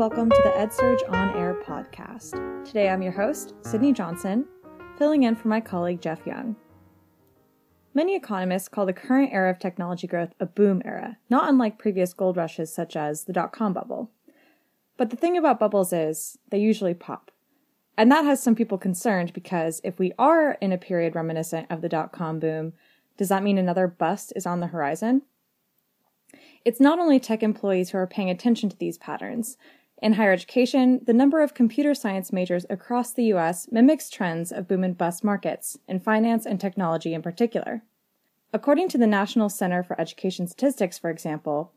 welcome to the EdSurge On Air podcast. Today I'm your host, Sydney Johnson, filling in for my colleague Jeff Young. Many economists call the current era of technology growth a boom era, not unlike previous gold rushes such as the dot com bubble. But the thing about bubbles is, they usually pop. And that has some people concerned because if we are in a period reminiscent of the dot com boom, does that mean another bust is on the horizon? It's not only tech employees who are paying attention to these patterns. In higher education, the number of computer science majors across the US mimics trends of boom and bust markets, in finance and technology in particular. According to the National Center for Education Statistics, for example,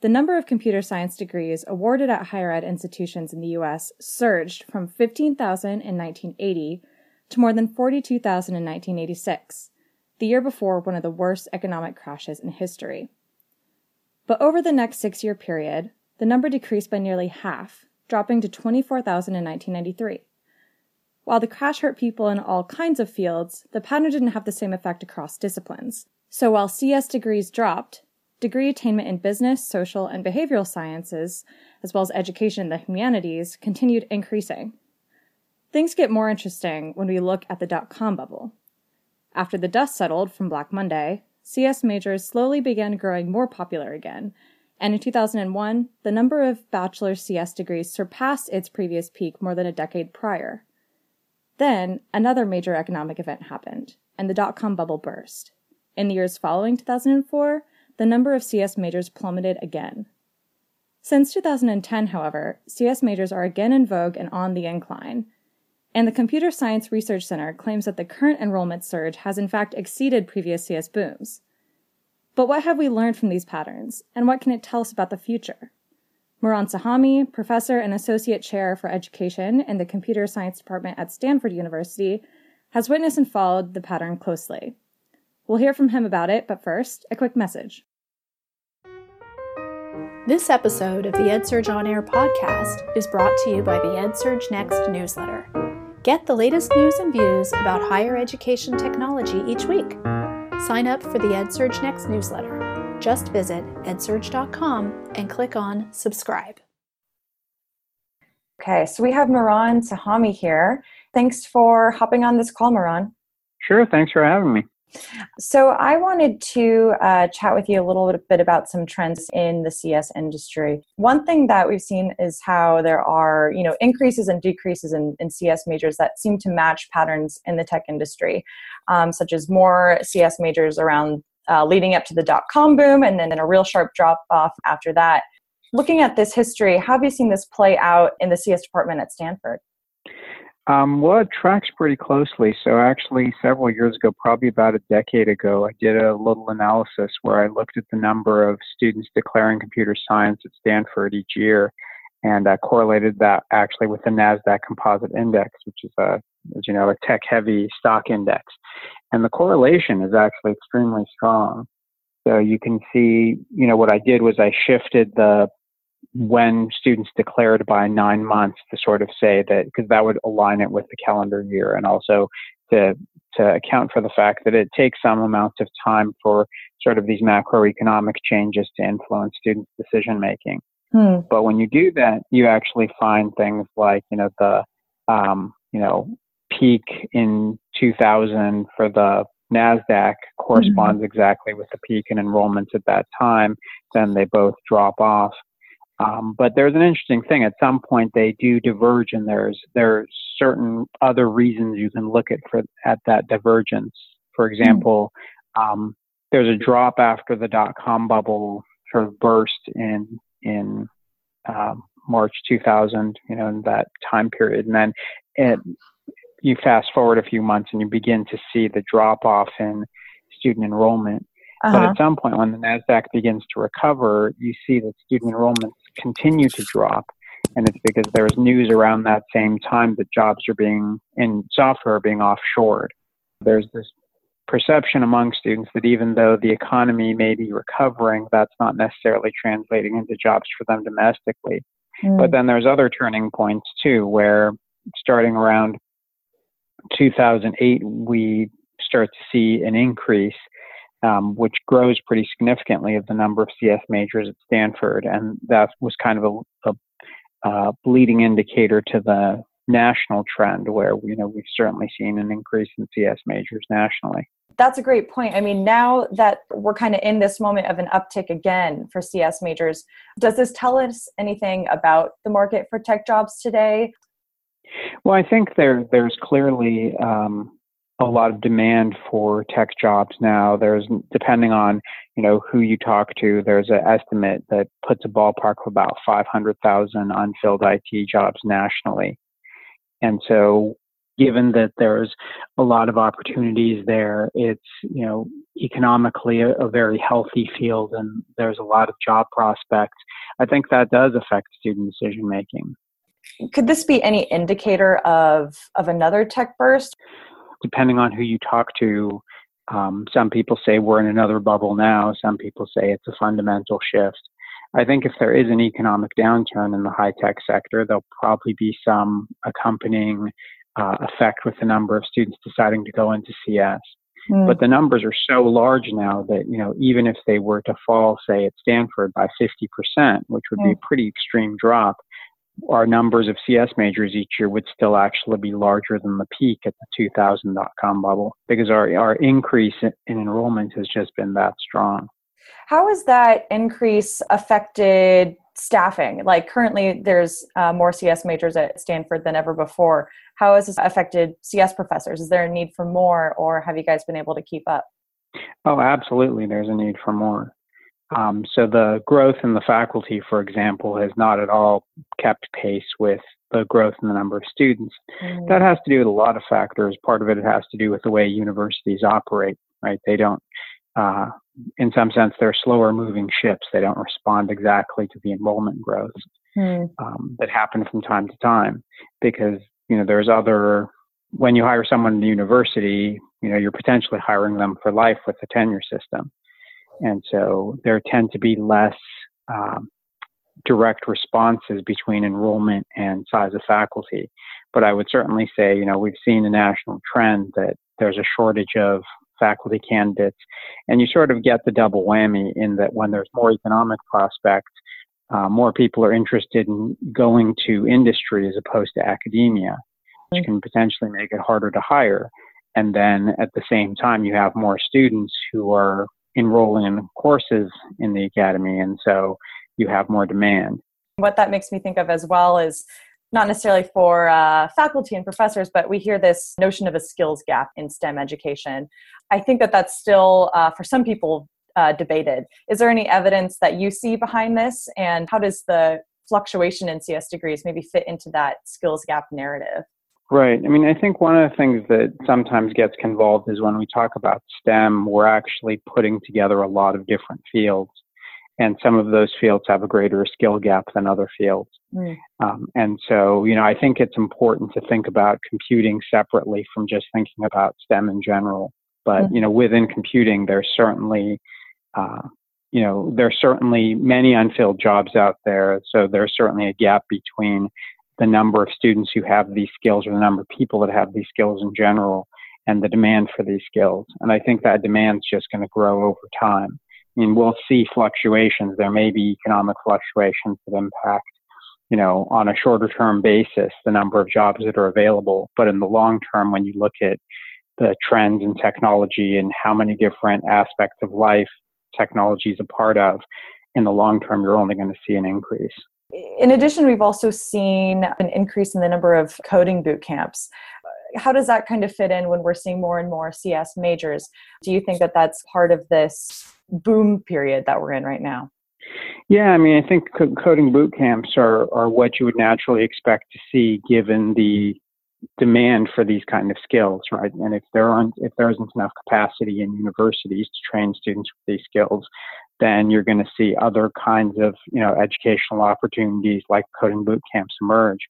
the number of computer science degrees awarded at higher ed institutions in the US surged from 15,000 in 1980 to more than 42,000 in 1986, the year before one of the worst economic crashes in history. But over the next six year period, the number decreased by nearly half, dropping to 24,000 in 1993. While the crash hurt people in all kinds of fields, the pattern didn't have the same effect across disciplines. So while CS degrees dropped, degree attainment in business, social, and behavioral sciences, as well as education in the humanities, continued increasing. Things get more interesting when we look at the dot com bubble. After the dust settled from Black Monday, CS majors slowly began growing more popular again, and in 2001, the number of bachelor CS degrees surpassed its previous peak more than a decade prior. Then, another major economic event happened, and the dot com bubble burst. In the years following 2004, the number of CS majors plummeted again. Since 2010, however, CS majors are again in vogue and on the incline, and the Computer Science Research Center claims that the current enrollment surge has in fact exceeded previous CS booms. But what have we learned from these patterns, and what can it tell us about the future? Mehran Sahami, professor and associate chair for education in the Computer Science Department at Stanford University, has witnessed and followed the pattern closely. We'll hear from him about it, but first, a quick message. This episode of the EdSurge On Air podcast is brought to you by the EdSurge Next newsletter. Get the latest news and views about higher education technology each week. Sign up for the EdSurge Next newsletter. Just visit edsurge.com and click on subscribe. Okay, so we have Mehran Sahami here. Thanks for hopping on this call, Mehran. Sure, thanks for having me. So, I wanted to uh, chat with you a little bit about some trends in the CS industry. One thing that we've seen is how there are, you know, increases and decreases in, in CS majors that seem to match patterns in the tech industry, um, such as more CS majors around uh, leading up to the dot com boom, and then a real sharp drop off after that. Looking at this history, how have you seen this play out in the CS department at Stanford? Um, well, it tracks pretty closely. So, actually, several years ago, probably about a decade ago, I did a little analysis where I looked at the number of students declaring computer science at Stanford each year and uh, correlated that actually with the NASDAQ Composite Index, which is a, as you know, a tech heavy stock index. And the correlation is actually extremely strong. So, you can see, you know, what I did was I shifted the when students declared by nine months to sort of say that because that would align it with the calendar year and also to to account for the fact that it takes some amount of time for sort of these macroeconomic changes to influence students decision making hmm. but when you do that you actually find things like you know the um, you know peak in 2000 for the NASDAQ corresponds mm-hmm. exactly with the peak in enrollments at that time. Then they both drop off. Um, but there's an interesting thing. At some point, they do diverge, and there's there's certain other reasons you can look at for at that divergence. For example, um, there's a drop after the dot com bubble sort of burst in in um, March 2000. You know, in that time period, and then it, you fast forward a few months, and you begin to see the drop off in student enrollment. Uh-huh. But at some point, when the NASDAQ begins to recover, you see that student enrollments continue to drop. And it's because there was news around that same time that jobs are being in software are being offshored. There's this perception among students that even though the economy may be recovering, that's not necessarily translating into jobs for them domestically. Mm. But then there's other turning points too, where starting around 2008, we start to see an increase um, which grows pretty significantly of the number of CS majors at Stanford, and that was kind of a, a uh, leading indicator to the national trend where you know we've certainly seen an increase in CS majors nationally. That's a great point. I mean, now that we're kind of in this moment of an uptick again for CS majors, does this tell us anything about the market for tech jobs today? Well, I think there there's clearly um, a lot of demand for tech jobs now. There's depending on you know who you talk to. There's an estimate that puts a ballpark of about 500,000 unfilled IT jobs nationally. And so, given that there's a lot of opportunities there, it's you know economically a, a very healthy field, and there's a lot of job prospects. I think that does affect student decision making. Could this be any indicator of of another tech burst? Depending on who you talk to, um, some people say we're in another bubble now. Some people say it's a fundamental shift. I think if there is an economic downturn in the high tech sector, there'll probably be some accompanying uh, effect with the number of students deciding to go into CS. Mm. But the numbers are so large now that, you know, even if they were to fall, say, at Stanford by 50%, which would mm. be a pretty extreme drop, our numbers of CS majors each year would still actually be larger than the peak at the 2000 dot com bubble because our, our increase in, in enrollment has just been that strong. How has that increase affected staffing? Like currently, there's uh, more CS majors at Stanford than ever before. How has this affected CS professors? Is there a need for more, or have you guys been able to keep up? Oh, absolutely. There's a need for more. Um, so the growth in the faculty, for example, has not at all kept pace with the growth in the number of students. Mm. That has to do with a lot of factors. Part of it has to do with the way universities operate, right? They don't uh, in some sense, they're slower moving ships. They don't respond exactly to the enrollment growth mm. um, that happen from time to time because, you know, there's other, when you hire someone in the university, you know, you're potentially hiring them for life with the tenure system. And so there tend to be less um, direct responses between enrollment and size of faculty. But I would certainly say, you know, we've seen a national trend that there's a shortage of faculty candidates. And you sort of get the double whammy in that when there's more economic prospects, uh, more people are interested in going to industry as opposed to academia, which can potentially make it harder to hire. And then at the same time, you have more students who are enrolling in courses in the academy. And so you have more demand. What that makes me think of as well is not necessarily for uh, faculty and professors, but we hear this notion of a skills gap in STEM education. I think that that's still, uh, for some people, uh, debated. Is there any evidence that you see behind this, and how does the fluctuation in CS degrees maybe fit into that skills gap narrative? Right. I mean, I think one of the things that sometimes gets convolved is when we talk about STEM, we're actually putting together a lot of different fields and some of those fields have a greater skill gap than other fields. Mm. Um, and so, you know, I think it's important to think about computing separately from just thinking about STEM in general. But mm. you know, within computing, there's certainly, uh, you know, there's certainly many unfilled jobs out there. So there's certainly a gap between the number of students who have these skills or the number of people that have these skills in general and the demand for these skills. And I think that demand's just going to grow over time. I mean, we'll see fluctuations. There may be economic fluctuations that impact, you know, on a shorter term basis, the number of jobs that are available. But in the long term, when you look at the trends in technology and how many different aspects of life technology is a part of, in the long term, you're only going to see an increase. In addition, we've also seen an increase in the number of coding boot camps. How does that kind of fit in when we're seeing more and more CS majors? Do you think that that's part of this boom period that we're in right now? Yeah, I mean, I think coding boot camps are, are what you would naturally expect to see given the demand for these kind of skills, right? And if there aren't, if there isn't enough capacity in universities to train students with these skills, then you're going to see other kinds of, you know, educational opportunities like coding boot camps emerge.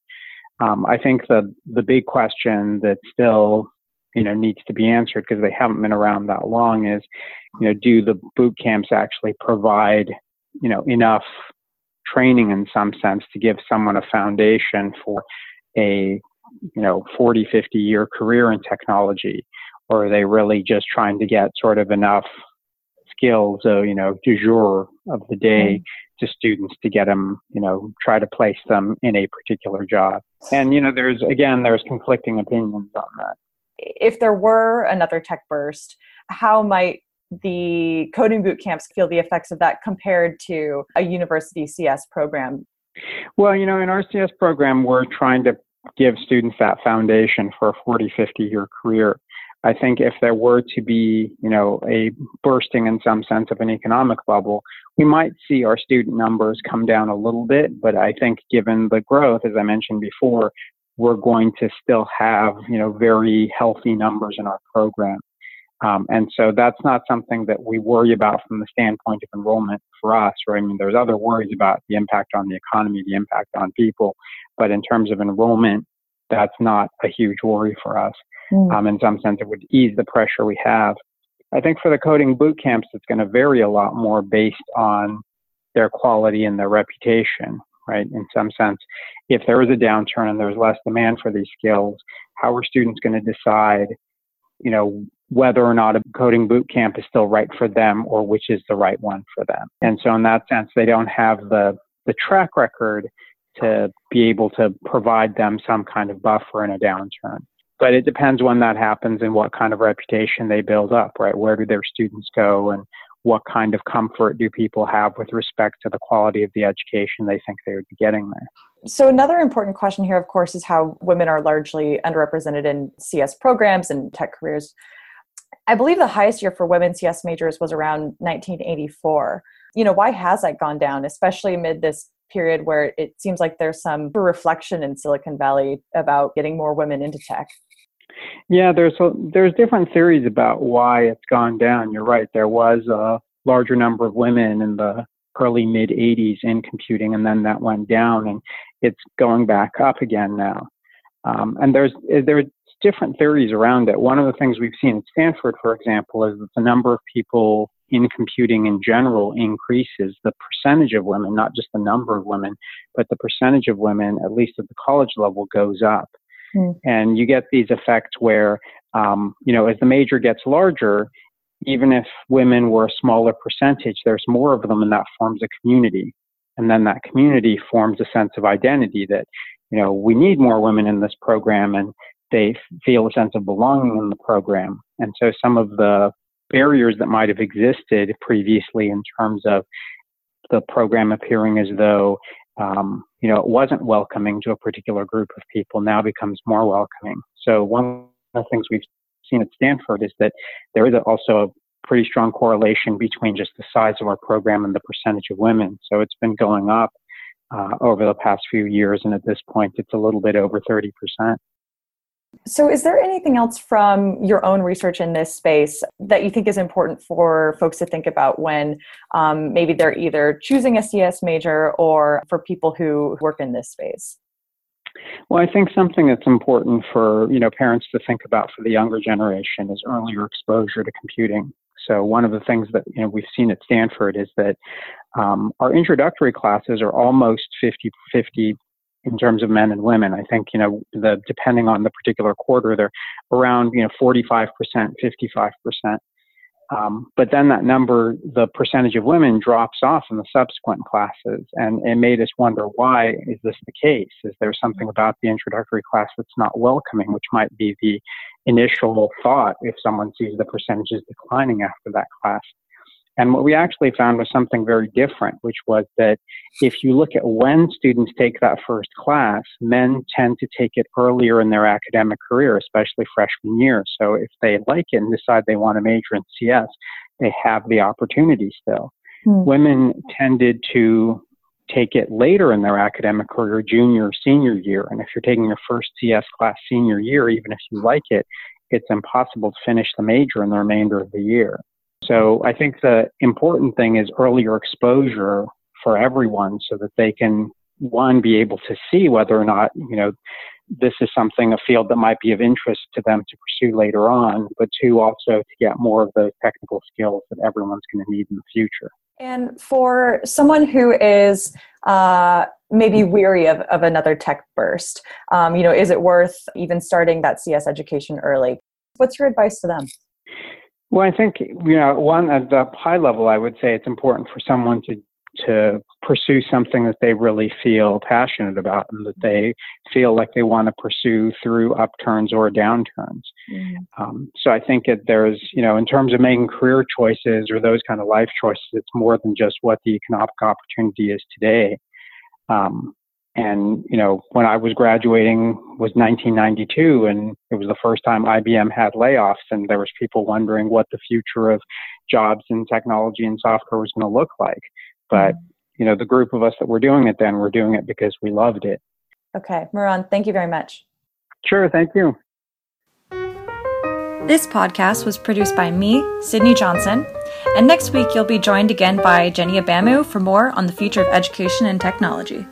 Um, I think the the big question that still you know needs to be answered because they haven't been around that long is you know do the boot camps actually provide you know enough training in some sense to give someone a foundation for a you know 40 50 year career in technology or are they really just trying to get sort of enough skills, so, you know, du jour of the day mm-hmm. to students to get them, you know, try to place them in a particular job. And, you know, there's, again, there's conflicting opinions on that. If there were another tech burst, how might the coding boot camps feel the effects of that compared to a university CS program? Well, you know, in our CS program, we're trying to give students that foundation for a 40, 50 year career. I think if there were to be, you know, a bursting in some sense of an economic bubble, we might see our student numbers come down a little bit. But I think given the growth, as I mentioned before, we're going to still have, you know, very healthy numbers in our program. Um, and so that's not something that we worry about from the standpoint of enrollment for us, right? I mean, there's other worries about the impact on the economy, the impact on people, but in terms of enrollment, that's not a huge worry for us. Mm. Um, in some sense, it would ease the pressure we have. I think for the coding boot camps, it's going to vary a lot more based on their quality and their reputation, right? In some sense, if there is a downturn and there's less demand for these skills, how are students going to decide, you know, whether or not a coding boot camp is still right for them or which is the right one for them. And so in that sense, they don't have the, the track record to be able to provide them some kind of buffer in a downturn. But it depends when that happens and what kind of reputation they build up, right? Where do their students go and what kind of comfort do people have with respect to the quality of the education they think they would be getting there? So, another important question here, of course, is how women are largely underrepresented in CS programs and tech careers. I believe the highest year for women CS majors was around 1984. You know, why has that gone down, especially amid this period where it seems like there's some reflection in Silicon Valley about getting more women into tech? Yeah, there's a, there's different theories about why it's gone down. You're right. There was a larger number of women in the early mid 80s in computing, and then that went down, and it's going back up again now. Um, and there's there different theories around it. One of the things we've seen at Stanford, for example, is that the number of people in computing in general increases. The percentage of women, not just the number of women, but the percentage of women, at least at the college level, goes up. Mm. And you get these effects where, um, you know, as the major gets larger, even if women were a smaller percentage, there's more of them, and that forms a community. And then that community forms a sense of identity that, you know, we need more women in this program, and they feel a sense of belonging in the program. And so some of the barriers that might have existed previously in terms of the program appearing as though um, you know it wasn't welcoming to a particular group of people now becomes more welcoming. So one of the things we've seen at Stanford is that there is also a pretty strong correlation between just the size of our program and the percentage of women. So it's been going up uh, over the past few years, and at this point, it's a little bit over 30 percent. So, is there anything else from your own research in this space that you think is important for folks to think about when um, maybe they're either choosing a CS major or for people who work in this space? Well, I think something that's important for you know parents to think about for the younger generation is earlier exposure to computing. So one of the things that you know we've seen at Stanford is that um, our introductory classes are almost 50-50 in terms of men and women. I think, you know, the, depending on the particular quarter, they're around, you know, 45%, 55%. Um, but then that number, the percentage of women drops off in the subsequent classes. And it made us wonder why is this the case? Is there something about the introductory class that's not welcoming, which might be the initial thought if someone sees the percentages declining after that class? And what we actually found was something very different, which was that if you look at when students take that first class, men tend to take it earlier in their academic career, especially freshman year. So if they like it and decide they want to major in CS, they have the opportunity still. Hmm. Women tended to take it later in their academic career, junior or senior year. And if you're taking your first CS class senior year, even if you like it, it's impossible to finish the major in the remainder of the year. So I think the important thing is earlier exposure for everyone so that they can one be able to see whether or not you know this is something a field that might be of interest to them to pursue later on but two also to get more of those technical skills that everyone's going to need in the future. And for someone who is uh, maybe weary of, of another tech burst um, you know is it worth even starting that cs education early? What's your advice to them Well, I think you know, one at the high level, I would say it's important for someone to to pursue something that they really feel passionate about and that they feel like they want to pursue through upturns or downturns. Mm-hmm. Um, so I think that there's, you know, in terms of making career choices or those kind of life choices, it's more than just what the economic opportunity is today. Um, and you know, when I was graduating was 1992, and it was the first time IBM had layoffs, and there was people wondering what the future of jobs in technology and software was going to look like. But, mm-hmm. you know, the group of us that were doing it then were doing it because we loved it. Okay. Mehran, thank you very much. Sure. Thank you. This podcast was produced by me, Sydney Johnson, and next week you'll be joined again by Jenny Abamu for more on the future of education and technology.